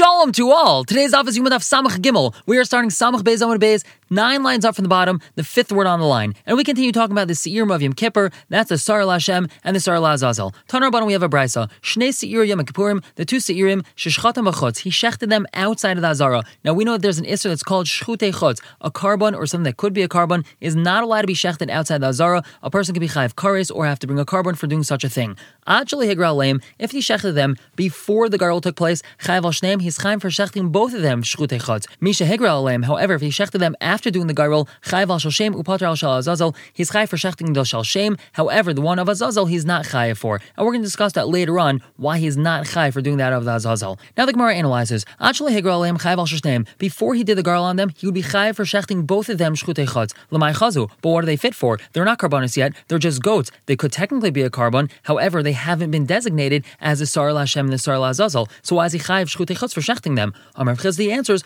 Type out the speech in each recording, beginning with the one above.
Shalom to all. Today's office Yom Daf Samach Gimel. We are starting Samach Beis Amud Beis, nine lines up from the bottom, the fifth word on the line, and we continue talking about the Seir of Yom Kippur. That's the Sar Lashem and the Sar Lazazel. Tanar Bottom we have a brisa. Shnei Seir Yom Kippurim, the two Seirim Shishchatam Achutz. He shechted them outside of the Azara. Now we know that there's an Isser that's called Shchute Chutz. A korban or something that could be a korban is not allowed to be shechted outside the Azara. A person can be chayiv kares or have to bring a korban for doing such a thing. Actually, Higra Leim, if he shechted them before the garl took place, chayiv al shneim, he's chayiv for shechting both of them shchute chutz. Misha Higra however, if he shechted them after doing the garl, chayiv al shalshem upater al shal azazel, he's chayiv for shechting the shalshem. However, the one of azazel he's not chayiv for, and we're going to discuss that later on why he's not chayiv for doing that of the azazel. Now the Gemara analyzes. Actually, Higra Leim chayiv al shneim. Before he did the garl on them, he would be chayiv for shechting both of them shchute chutz. Lamai chazu. But what are they fit for? They're not carbonis yet. They're just goats. They could technically be a korban. However, they haven't been designated as the Sar Lashem and the Sar Lazazel. So why is he chayiv shchutei chutz for shechting them? Amar the answers.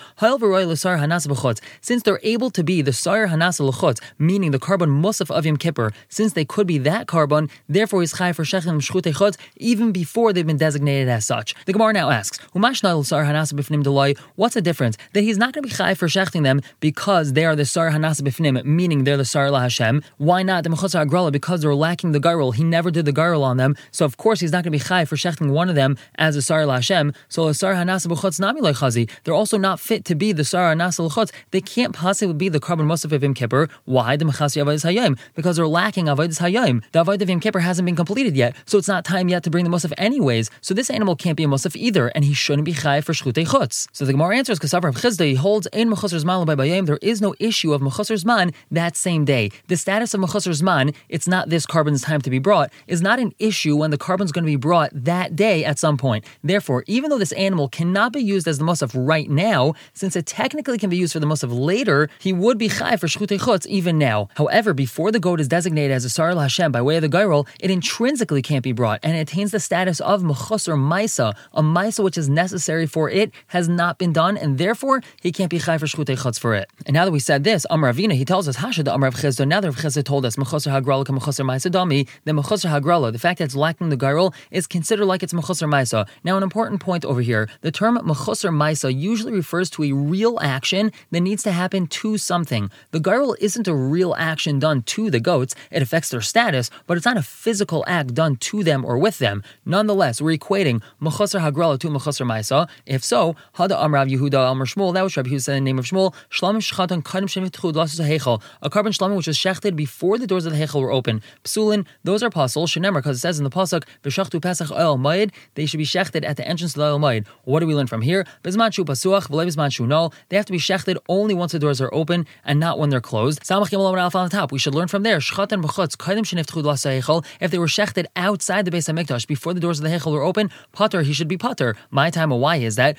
Since they're able to be the Sar hanas l'chutz, meaning the korban musaf of Yom Kippur, since they could be that korban, therefore he's chayiv for shechting shchutei chutz even before they've been designated as such. The Gemara now asks, hanas. What's the difference? That he's not going to be chayiv for shechting them because they are the Sar hanas b'fnim, meaning they're the Sar Hashem. Why not the mechutz agrala? Because they're lacking the garul. He never did the garul on them, so of course he's not going to be chai for shechting one of them as a sar lashem. So a sar hanasa b'chutz nami. They're also not fit to be the sar hanasa l'chutz. They can't possibly be the korban musaf of Yom Kippur. Why the mechasi avodas hayom? Because they're lacking avodas hayom. The avodah of Yom Kippur hasn't been completed yet, so it's not time yet to bring the musaf anyways. So this animal can't be a musaf either, and he shouldn't be chai for shchutei chutz. So the Gemara answers Kasavar of Chizda. He holds in mechusar zman by bayim. There is no issue of mechusar zman that same day. The status of mechusar zman, it's not this korban's time to be brought, is not an issue when the korban's going to be brought that day at some point. Therefore, even though this animal cannot be used as the musaf right now, since it technically can be used for the musaf later, he would be chai for shchutei chutz even now. However, before the goat is designated as a sar Hashem by way of the gairol, it intrinsically can't be brought, and it attains the status of mechusar maisa, a maisa which is necessary for it has not been done, and therefore he can't be chai for shchutei chutz for it. And now that we said this, Amar Avina, he tells us Hasha the Amar of Chizda. Now that Rav Chizda told us mechusar hagrala mechusar maisa dami, then mechusar hagrala, the fact that it's lacking the gairol, is considered like it's mechusar maisa. Now, an important point over here: the term mechusar maisa usually refers to a real action that needs to happen to something. The gairol isn't a real action done to the goats; it affects their status, but it's not a physical act done to them or with them. Nonetheless, we're equating mechusar hagrala to mechusar maisa. If so, hada amrav Yehuda amar Shmuel. That was Rabbi Yehuda in the name of Shmuel. Shlam shchatan kadim shemitzchud lasus hechel. A korban shlamim which was shechted before the doors of the hechel were open. Psulin, those are puzzle. Shenemar, because it says in the pasuk, v'shachtu pesach oil ma'id, they should be shechted at the entrance to the oil ma'id. What do we learn from here? Bizman shu pasuach, v'le shu no. They have to be shechted only once the doors are open and not when they're closed. On the top. We should learn from there. If they were shechted outside the base of Mikdash before the doors of the hechel were open, potter he should be potter. My time why is that.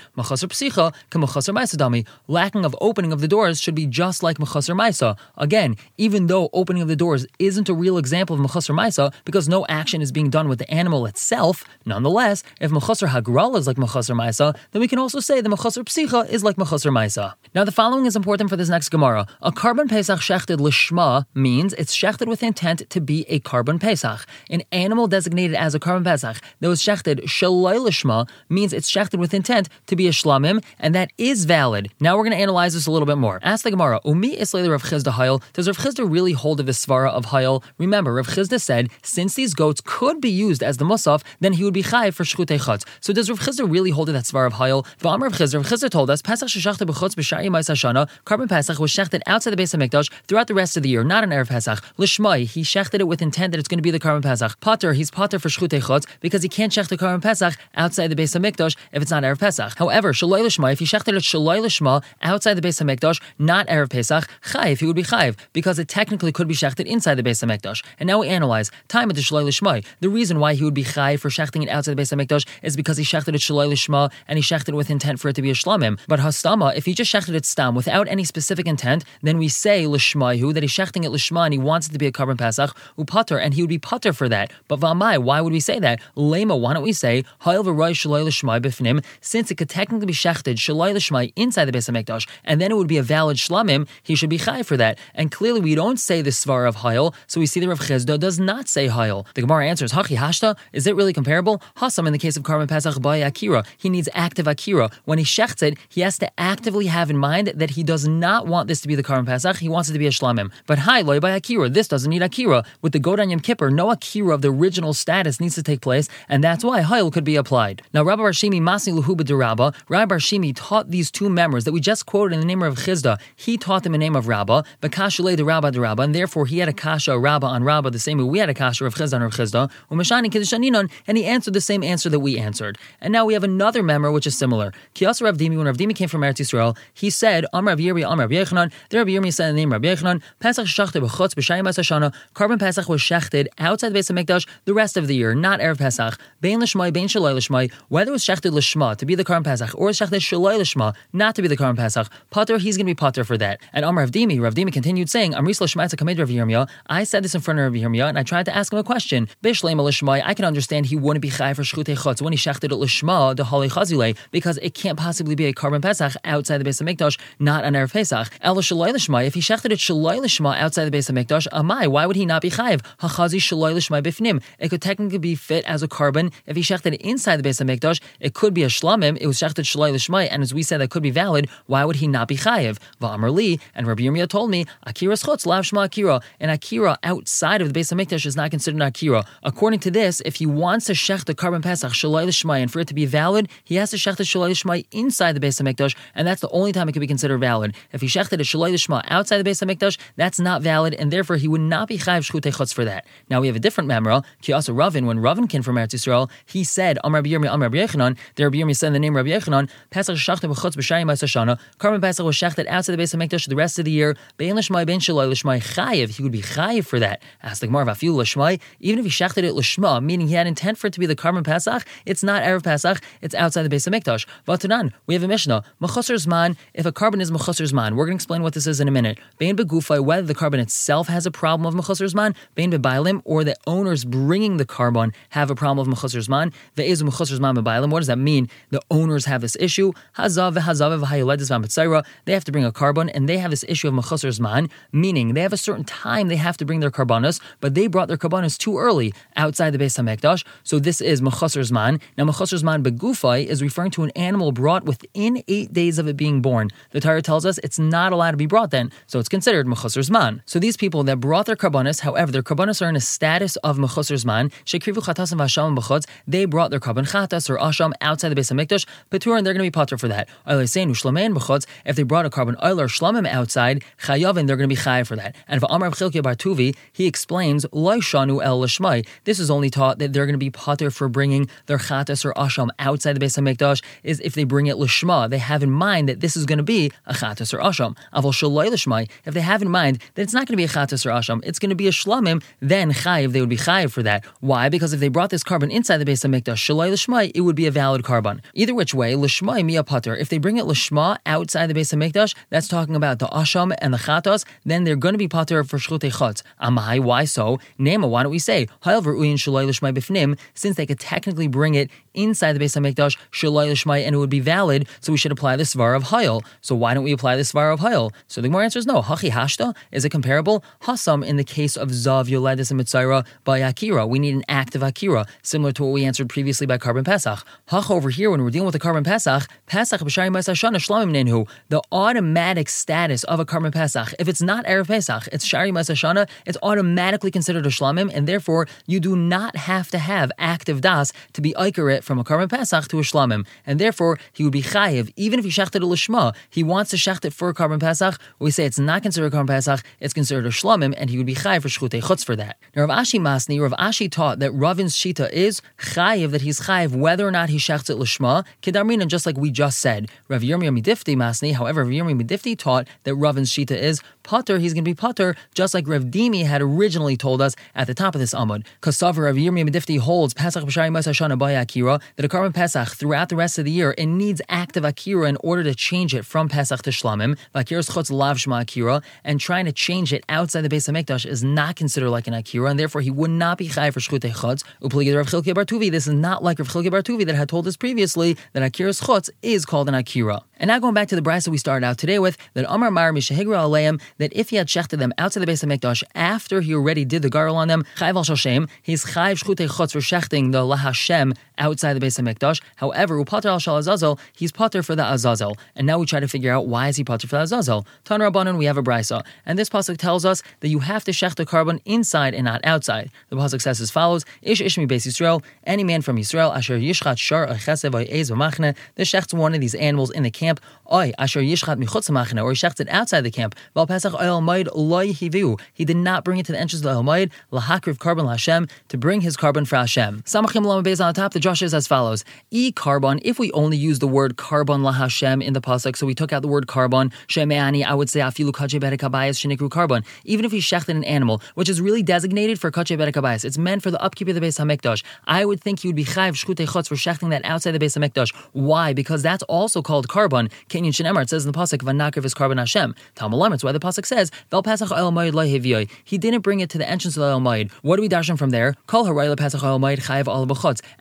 Lacking of opening of the doors should be just like machasar ma'isa. Again, even though opening of the doors isn't a real example of machasar ma'isa because no action is being done with the animal itself, nonetheless, if machasar hagral is like machasar ma'isa, then we can also say the machasar psicha is like machasar ma'isa. Now, the following is important for this next Gemara. A korban pesach shechted lishma means it's shechted with intent to be a korban pesach. An animal designated as a korban pesach that was shechted shalai lishma means it's shechted with intent to be a shlamim, and that is valid. Now we're going to analyze this a little bit more. Ask the Gemara, Umi Islay Rav Chizda Hayel, does Rav Chizda really hold of the svara of Hayel? Remember, Rav Chizda said, since these goats could be used as the musaf, then he would be chayiv for shchutei chutz. So does Rav Chizda really hold of that svara of Hayel? V'amar Rav Chizda, Rav Chizda told us, Pesach sheshachta b'chutz hashana, korban Pesach was shechted outside the base of Mikdash throughout the rest of the year, not an Erev Pesach. Lishmai, he shechted it with intent that it's going to be the korban Pesach. Potter, he's potter for shchutei chutz because he can't shech the korban Pesach outside the base of Mikdash if it's not Erev Pesach. However, shaloi lishma, if he shechted it shaloi lishma outside the base of Mikdash, not Erev Pesach, chayiv, he would be chayiv because it technically could be shechted inside the base of Mikdash. And now we analyze time of the shaloi lishma. The reason why he would be chayiv for shechting it outside the base of Mikdash is because he shechted it shaloi lishma and he shechted it with intent for it to be a shlamim. But hastama, if he just shechted it stam without any specific specific intent, then we say Lishmahu, that he's shechting it Lishma and he wants it to be a korban Pesach, upater, and he would be putter for that. But Vamai, why would we say that? Lema, why don't we say Hayel v'roy shaloi Lishmai b'fnim, since it could technically be shechted shaloi Lishmai inside the Beis HaMikdash, and then it would be a valid shlamim, he should be chai for that. And clearly we don't say the svar of Hayel, so we see the Rav Chizda does not say Hayel. The Gemara answers, Hachi Hashta, is it really comparable? Hasam in the case of korban Pesach by Akira, he needs active Akira. When he shechts it, he has to actively have in mind that he does not want this to be the korban Pesach, he wants it to be a shlamim. But hi, loy by Akira, this doesn't need Akira. With the Godan Yom Kippur, no Akira of the original status needs to take place, and that's why Hayel could be applied. Now, Rabbi Barshimi Masi Luhuba Rabba, Rabbi Barshimi taught these two members that we just quoted in the name of Chizda. He taught them in the name of Rabba, Bakashule the Rabba the Rabba, and therefore he had a kasha Rabba on Rabba the same way we had a kasha of Chizda on Chizda, Umashani Kiddushaninun, and he answered the same answer that we answered. And now we have another member which is similar. Kiyas Rav Dimi, when Rav Dimi came from Eretz Yisrael, he said, Amr Rav Yirmi, Amr Rav Yechanan, there Rav Yirmi said the name Rav Yechanan, Pesach Shachted B'chutz B'shayim Hashanah, Korban Pesach was shechted outside the base of Mikdash the rest of the year, not Erev Pesach. Bein Lishmai, Bein Shalai Lishmai, whether it was shechted Lishma to be the Korban Pesach or shechted Shalai Lishma not to be the Korban Pesach, Potter, he's going to be Potter for that. And Amr Rav Dimi, Rav Dimi continued saying, Amris Lishmaitza Kamed Rav Yirmiyah, I said this in front of Rav Yirmiyah, and I tried to ask him a question. Bishleim Lishmai, I can understand he wouldn't be Chai for Shchutei Chutz when he shechted it Lishma, the Holy Chazile, because it can't possibly be a Korban Pesach outside the base of Mikdash, not on Erev Pesach. El Shalai Lishma, if he shechted it Lishma outside the base of Mikdash, Amai, why would he not be Chayiv? Hachazi Shalai Lishma Bifnim. It could technically be fit as a korban. If he shechted it inside the base of Mikdash, it could be a Shlamim, it was shechted Shalai Lishma, and as we said, that could be valid. Why would he not be Chayiv? Va'amr Li, and Rabbi Yirmiyah told me, Akira Schutz, Lav Shma Akira. And Akira outside of the base of Mikdash is not considered an Akira. According to this, if he wants to shech the korban Pesach, Shalai Lishma, and for it to be valid, he has to shech the Shalai Lishma inside the base of Mikdash, and that's the only time it could be considered valid. If he shechted a Shalai Lishma outside the base of Mikdash, that's not valid, and therefore he would not be Chayiv Shchutei Chutz for that. Now we have a different memra, Ki also Ravin, when Ravin came from Eretz Yisrael, he said, Amr Rabbi Amr Rabbi Yechanan, there Rabbi said the name Rabbi Yechanan, Pesach shechted b'chutz b'shayim Shana, korban Pesach was shechted outside the base of Mikdash the rest of the year, Bein Lishmai, Bein Shalai Lishmai Chayiv, he would be Chayiv for that. Asked the Gemara, Vafiu Lishmai, even if he shechted it Lishma, meaning he had intent for it to be the korban Pesach, it's not Erev Pesach, it's outside the base of Mikdash. Vatanan, we have a Mishnah, Mechusar Zman, if a korban is Mechusar Zman, we're going to explain what this is in a minute. Bein Begufai, whether the korban itself has a problem of Mechusar Zman, Bein Bebailim, or the owners bringing the korban have a problem of Mechusar Zman, Ve'ezu Mechusar Zman Bebailim, what does that mean? The owners have this issue, Hazav Hazav V'hayoledis V'ampetzaira, they have to bring a korban, and they have this issue of Mechusar Zman, meaning they have a certain time they have to bring their carbonas, but they brought their carbonas too early outside the base of Hamekdash, so this is Mechusar Zman. Now Mechusar Zman Begufai is referring to an animal brought within eight days of it being born. The Torah tells us it's not allowed to be brought then, so it's considered Mechusar Zman. So these people that brought their carbonas, however, their carbonas are in a status of Mechusar Zman, Shekrivu and Vasham Bechutz, they brought their korban Chatas or Asham outside the base of Mikdash, Petur, and they're going to be potter for that. If they brought a korban oil or Shlamim outside, Chayavin, they're going to be Chay for that. And for Amar Chilkia Bartuvi, he explains, Loi Shanu El Lashmai. This is only taught that they're going to be potter for bringing their Chatas or Asham outside the base of Mikdash, is if they bring it lishma, they have in mind that this is going to be a Chatas or Asham. Lashmai, if they have in mind that it's not going to be a Chatas or Asham, it's going to be a Shlamim, then Chayiv, they would be Chayiv for that. Why? Because if they brought this korban inside the base of Mikdash, Shaloi it would be a valid korban. Either which way, Lashmai Mia Pater, if they bring it Lashma outside the base of Mikdash, that's talking about the Asham and the Chatas, then they're going to be Pater for Shchutei Chutz. Amai, why so? Nema, why don't we say, However, Uyin Shaloi Lashmai Bifnim, since they could technically bring it inside the base of Mikdash, Shaloi Lashmai, and it would be valid, so we should apply the Svar of Hayel. So why don't we apply the Svar of Hayel? So the more answer is no. Hachi Hashta, is it comparable? Hasam, in the case of Zav Yoledis and Mitzayra by Akira, we need an active Akira, similar to what we answered previously by Korban Pesach. Hach over here, when we're dealing with the Korban Pesach, Pesach B'Shari Shana Shlamim Nenhu, the automatic status of a Korban Pesach, if it's not Erev Pesach, it's Shari Shana, it's automatically considered a Shlamim, and therefore you do not have to have active Das to be Ikarit from a Korban Pesach to a Shlamim, and therefore he would be Chayiv, even if he shechted a Lishma, he wants to shecht it for a Pesach, we say it's not considered Korban Pesach, it's considered a Shlamim, and he would be Chayiv for Shchutei Chutz for that. Now Rav Ashi Masni, Rav Ashi taught that Ravin's Shita is Chayiv, that he's Chayiv whether or not he shechts it Lishma, Kedarmina, just like we just said. Rav Yirmiyah Midifti Masni, however, Rav Yirmiyah Midifti taught that Ravin's Shita is Potter, he's going to be Potter, just like Rav Dimi had originally told us at the top of this Amud. Kasavar Rav Yirmiyah Midifti holds Pesach B'Shari Mas Hashana by Akira, that a korban Pesach throughout the rest of the year, it needs active Akira in order to change it from Pesach to Shlamim. Akiras chutz lav shma akira, and trying to change it outside the base of Mikdash is not considered like an akira, and therefore he would not be chai for shchutei chutz. Upligid Rav Chilke Bartuvi. This is not like Rav Chilke Bartuvi that had told us previously that akiras chutz is called an akira. And now going back to the brisa we started out today with, that Amar Mar Mishahigra Aleim, that if he had shechted them outside the base of Mikdash after he already did the garl on them, chayv al shashem, he's chayv shchutei chutz for shechting the lahashem outside the base of Mikdash. However, upater al shal azazel, he's pater for the azazel. And now we try to figure out why is he pater for the azazel. Tan Rabbanon, we have a brisa, and this pasuk tells us that you have to shech the korban inside and not outside. The pasuk says as follows: Ish ishmi beis Yisrael, any man from Yisrael, asher yishchat shar achesev ez v'machne, the shechts one of these animals in the camp, oy asher yishchat michutz or he shechts it outside the camp. Val pesach oil moed loy hivu. He did not bring it to the entrance of the oil moed lahakriv korban Hashem to bring his korban for Hashem. Samachim lam on the top. The Josh is as follows: E korban, If we only use the word korban lahashem in the pasuk, so we took out the word korban, shemeani, I would say afilu kache berekabayas shenikru korban. Even if he shechted an animal, which is really designated for kache berekabayas, it's meant for the upkeep of the Beis HaMikdash. I would think he would be chayv shchutei chutz for shechting that outside the Beis HaMikdash. Why? Because that's also called korban. Kenyan shenemar. It says in the pasuk v'nakriv is korban Hashem. Talmud It's why the pasuk says vel pasach oil moed He didn't bring it to the entrance of the moed. What do we darshan from there? Kol harayla pasach oil moed chayv al.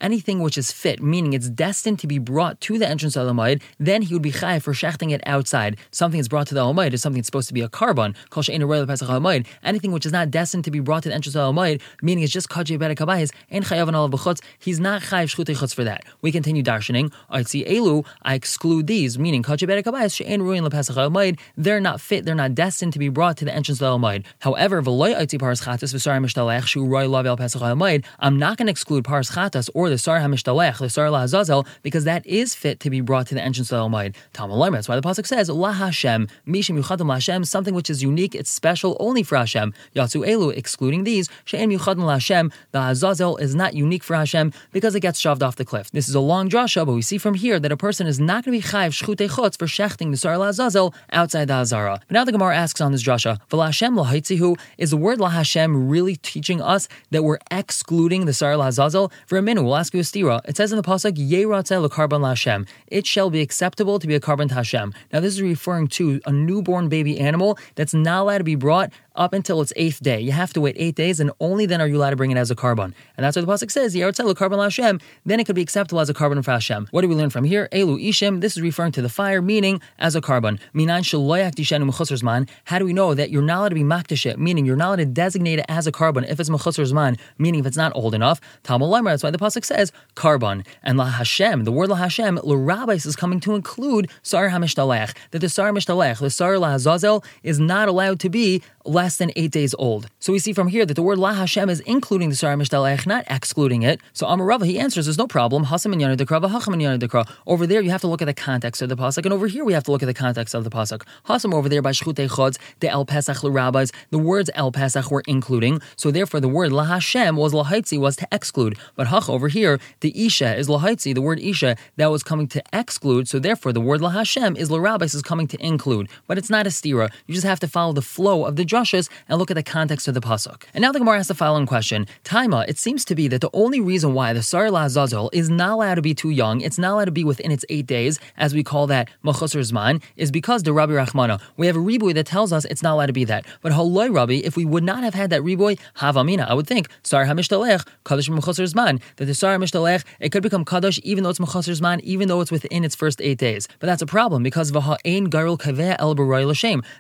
Anything which is fit, meaning it's destined to be brought to the entrance of the moed, then he would be chayv for shechting it outside. Something that's brought to the moed is something that's supposed to be a korban. Kol she'en harayla pasach moed. Anything which is not destined to be brought to the entrance of the moed, meaning it's just kache berekabayis and chayav al. He's not chayv shchutei chutz for that. We continue darshaning. I see elu. I exclude these, meaning. They're not fit. They're not destined to be brought to the entrance of the moed. However. I'm not going to exclude paras chatas or the sar hamishtalech, the sar lahazazel, because that is fit to be brought to the entrance of the. Talmud That's why the pasuk says la Hashem mishim yuchadim Hashem, something which is unique. It's special only for Hashem. Yatsu elu, excluding these she'en yuchadim Hashem. The hazazel is not unique for Hashem because it gets shoved off the cliff. This is a long drasha, but we see from here that a person is not going to be chayiv chutz for shechting the sar lahazazel outside the hazara. But now the Gemara asks on this drasha, v'lashem lahaitzihu, is the word lahashem really teaching us that we're excluding the sar lahazazel? For a minute, we'll ask you a stira. It says in the pasuk, yeratzel karban laHashem. It shall be acceptable to be a korban to Hashem. Now this is referring to a newborn baby animal that's not allowed to be brought up until its eighth day. You have to wait eight days, and only then are you allowed to bring it as a korban. And that's what the pasuk says. Yeratzel karban laHashem. Then it could be acceptable as a korban for Hashem. What do we learn from here? Elu ishim. This is referring to the fire, meaning as a korban. Minan mechusar How do we know that you're not allowed to be makdashit, meaning you're not allowed to designate it as a korban if it's mechusar zman, meaning if it's not old enough? Talmud Lemar. That's why the pasuk says korban. and la Hashem. The word la Hashem, l'rabbis is coming to include sar hamishtalech. That the sar mishtalech, the sar la is not allowed to be less than eight days old. So we see from here that the word La Hashem is including the Sar Hamishtalech, not excluding it. So Amarava, he answers, there's no problem. Hasam and Dekra, and Dekra. Over there, you have to look at the context of the Pasuk, and over here, we have to look at the context of the Pasuk. Hasam over there by Shchute Chodz, the El Pesach rabbis, the words El Pesach were including. So therefore, the word La Hashem was Lahaitzi, was to exclude. But Hach over here, the Isha is Lahaitzi, the word Isha, that was coming to exclude. So therefore, the word La Hashem is La Rabbis is coming to include. But it's not a stira. You just have to follow the flow of the drushes and look at the context of the pasuk. And now the Gemara asks the following question: Taima, it seems to be that the only reason why the Sar Zazel is not allowed to be too young, it's not allowed to be within its eight days, as we call that Machusar Zman, is because the Rabbi Rachmana. We have a riboy that tells us it's not allowed to be that. But Haloi Rabbi, if we would not have had that riboy, Havamina, I would think Sar Hamishtalech, Kaddish Machusar Zman, that the Sar Hamishtalech, it could become Kadosh even though it's Machusar Zman, even though it's within its first eight days. But that's a problem because Vaha'ain Garul Kaveh El Baroy.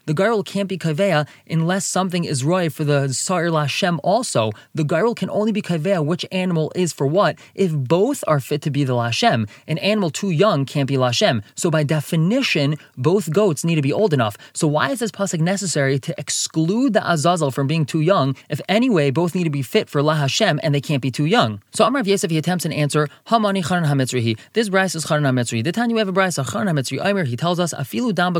The Garul can't be Kaveh unless something is roy for the Sa'ir Lashem also, the Gairul can only be Kaveh which animal is for what if both are fit to be the Lashem. An animal too young can't be Lashem. So by definition, both goats need to be old enough. So why is this pasuk necessary to exclude the Azazel from being too young if anyway both need to be fit for La Hashem and they can't be too young? So Amr Yosef he attempts an answer, Hamani Charan HaMitzrihi. This brisa is Chanan HaMitzri. The time you have a brisa, Chanan HaMitzri Aimer, he tells us, Afilu Dam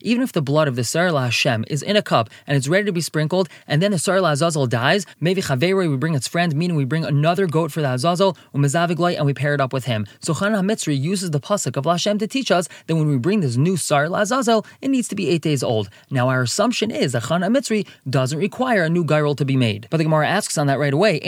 even if the blood of the Sar La Hashem is in a cup and it's ready to be sprinkled, and then the Sar Azazel dies, maybe Chaveri, we bring its friend, meaning we bring another goat for the Azazel, Umazavigloi, and we pair it up with him. So Chan HaMitzri uses the pasuk of Lashem to teach us that when we bring this new Sar Azazel, it needs to be eight days old. Now our assumption is that Chan HaMitzri doesn't require a new gyral to be made. But the Gemara asks on that right away,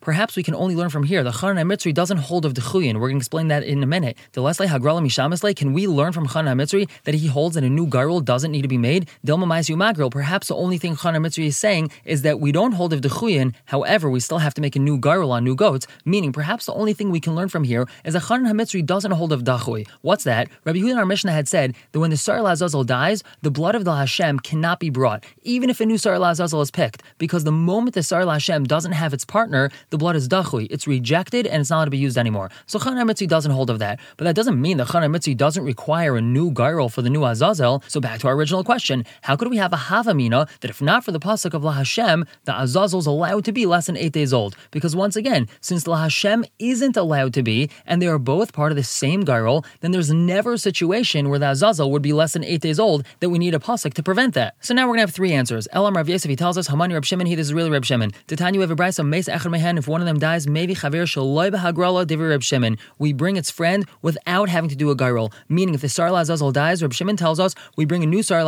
Perhaps we can only learn from here. The Chan HaMitzri doesn't hold of the Chuyin. We're going to explain that in a minute. Can we learn from Chan HaMitzri that he holds that a new gyral doesn't need to be made? Perhaps the only thing Chan HaMitzri is saying is that we don't hold of the Chuyin, however, we still have to make a new gyral on new goats, meaning perhaps the only thing we can learn from here is that Chan HaMitzri doesn't hold of Dachui. What's that? Rabbi Yehuda our Mishnah had said that when the Sar Azazel dies, the blood of the Hashem cannot be brought, even if a new Sar Azazel is picked, because the moment the Sar Hashem doesn't have its partner, the blood is Dachui. It's rejected and it's not to be used anymore. So Chan HaMitzri doesn't hold of that. But that doesn't mean that Chan HaMitzri doesn't require a new gyral for the new Azazel. So back to our original question, how could we have a Havamina that if not for the pasuk of La Hashem, the Azazel is allowed to be less than eight days old? Because once again, since La Hashem isn't allowed to be, and they are both part of the same gyral, then there's never a situation where the Azazel would be less than eight days old that we need a pasuk to prevent that. So now we're gonna have three answers. Elam Rav Yosef, he tells us, Hamani Rab Shimon, he this is really Rab Shimon. Titania, have a brisa, Meis Echad Mehen, if one of them dies, maybe Chavir Shaloi Behagrala Divi Rab Shimon. We bring its friend without having to do a gyral. Meaning, if the Sar Azazel dies, Rab Shimon tells us we bring a new Sar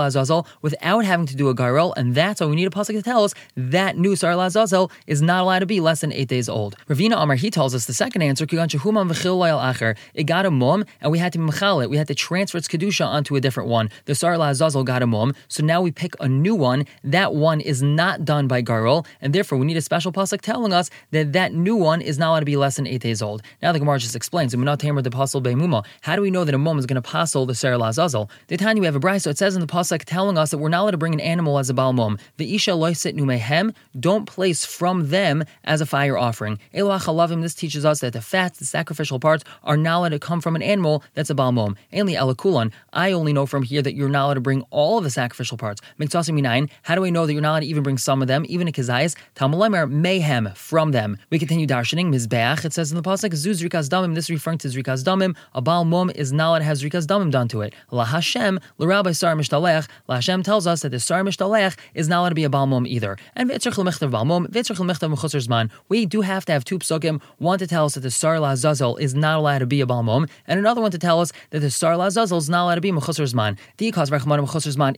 Without having to do a gyral, and that's why we need a pasuk to tell us that new Sar is not allowed to be less than eight days old. Ravina Amar, he tells us the second answer, it got a mum, and we had to mechal it. We had to transfer its kedusha onto a different one. The Sar got a mum, so now we pick a new one. That one is not done by gyral, and therefore we need a special pasuk telling us that that new one is not allowed to be less than eight days old. Now the Gemara just explains, how do we know that a mum is going to passel the Sar Azazel? The time we have a bride, so it says in the pasuk telling us that we're not allowed to bring an animal as a balmum. The isha loisit numehem, don't place from them as a fire offering. Eloach this teaches us that the fats, the sacrificial parts, are not allowed to come from an animal that's a balmum. Ainly elakulan, I only know from here that you're not allowed to bring all of the sacrificial parts. How do I know that you're not allowed to even bring some of them, even a kazayas? Talmulamer mayhem from them. We continue darshaning mizbeach. It says in the pasuk zuz rikas damim. This referring to zrikas damim. A balmum is not allowed to have zrikas damim done to it. La Hashem l'rabbi sar mishtalech. La Hashem tells us that the sar mishtalech is not allowed to be a balmum either. And v'etzrich l'mechtav balmum, v'etzrich l'mechtav mechusar zman. We do have to have two psukim. One to tell us that the sar lazazel is not allowed to be a balmum, and another one to tell us that the sar lazazel is not allowed to be mechusar zman.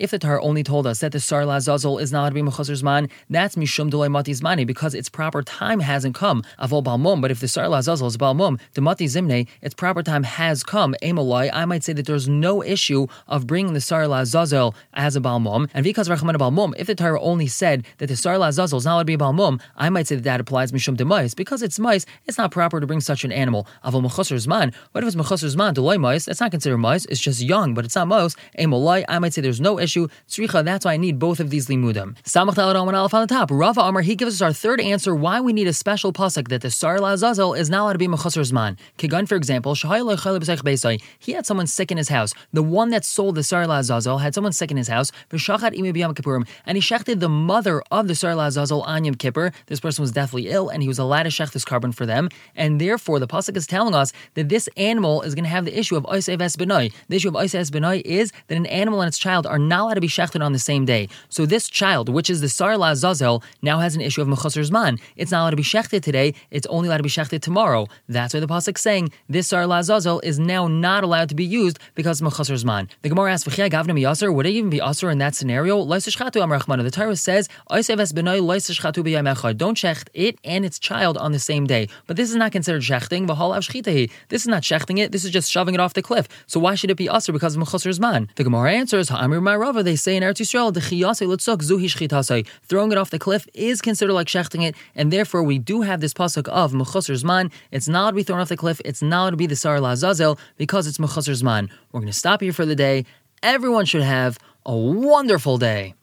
If the Torah only told us that the sar lazazel is not allowed to be mechusar zman, that's mishum delay mati zmani because its proper time hasn't come. Avol balmum, but if the sar lazazel is balmum, the mati zimne, its proper time has come. Emaloi, I might say that there's no issue of bringing the sar lazazel as a balmum, and because rachman balmum, if the Torah only said that the sar lazazel is not allowed to be a balmum, I might say that that applies mishum demais because it's mice. It's not proper to bring such an animal. Avol mechusar zman. What if it's mechusar zman? Deloy mice. That's not considered mice. It's just young, but it's not mouse. Emaloi, I might say there's no issue. Tzricha. That's why I need both of these limudim. Samach Talad Aleph on the top. Rava Amar. He gives us our third answer why we need a special pasuk that the sar lazazel is not allowed to be mechusar zman. Kigun, for example, he had someone sick in his house. The one that sold the sar lazazel had someone sick in his house. And he shechted the mother of the sar lazazel on Yom Kippur. This person was deathly ill, and he was allowed to shech this korban for them. And therefore, the pasuk is telling us that this animal is going to have the issue of oisev es. The issue of oisev es is that an animal and its child are not allowed to be shechted on the same day. So this child, which is the sar lazazel, now has an issue of mechusar zman. It's not allowed to be shechted today. It's only allowed to be shechted tomorrow. That's why the pasuk is saying this sar lazazel is now not allowed to be used because mechusar zman. The Gemara asks, "V'chia gavna miyasser." Would it even be in that scenario? The Torah says, "Don't shecht it and its child on the same day." But this is not considered shechting. This is not shechting it. This is just shoving it off the cliff. So why should it be asur because of mechusar zman? The Gemara answers. They say in Eretz Yisrael, "The chiyase lutzuk zuhi Throwing it off the cliff is considered like shechting it, and therefore we do have this pasuk of mechusar zman. It's not to be thrown off the cliff. It's not to be the sar lazazel because it's mechusar zman. We're going to stop here for the day. Everyone should have a wonderful day.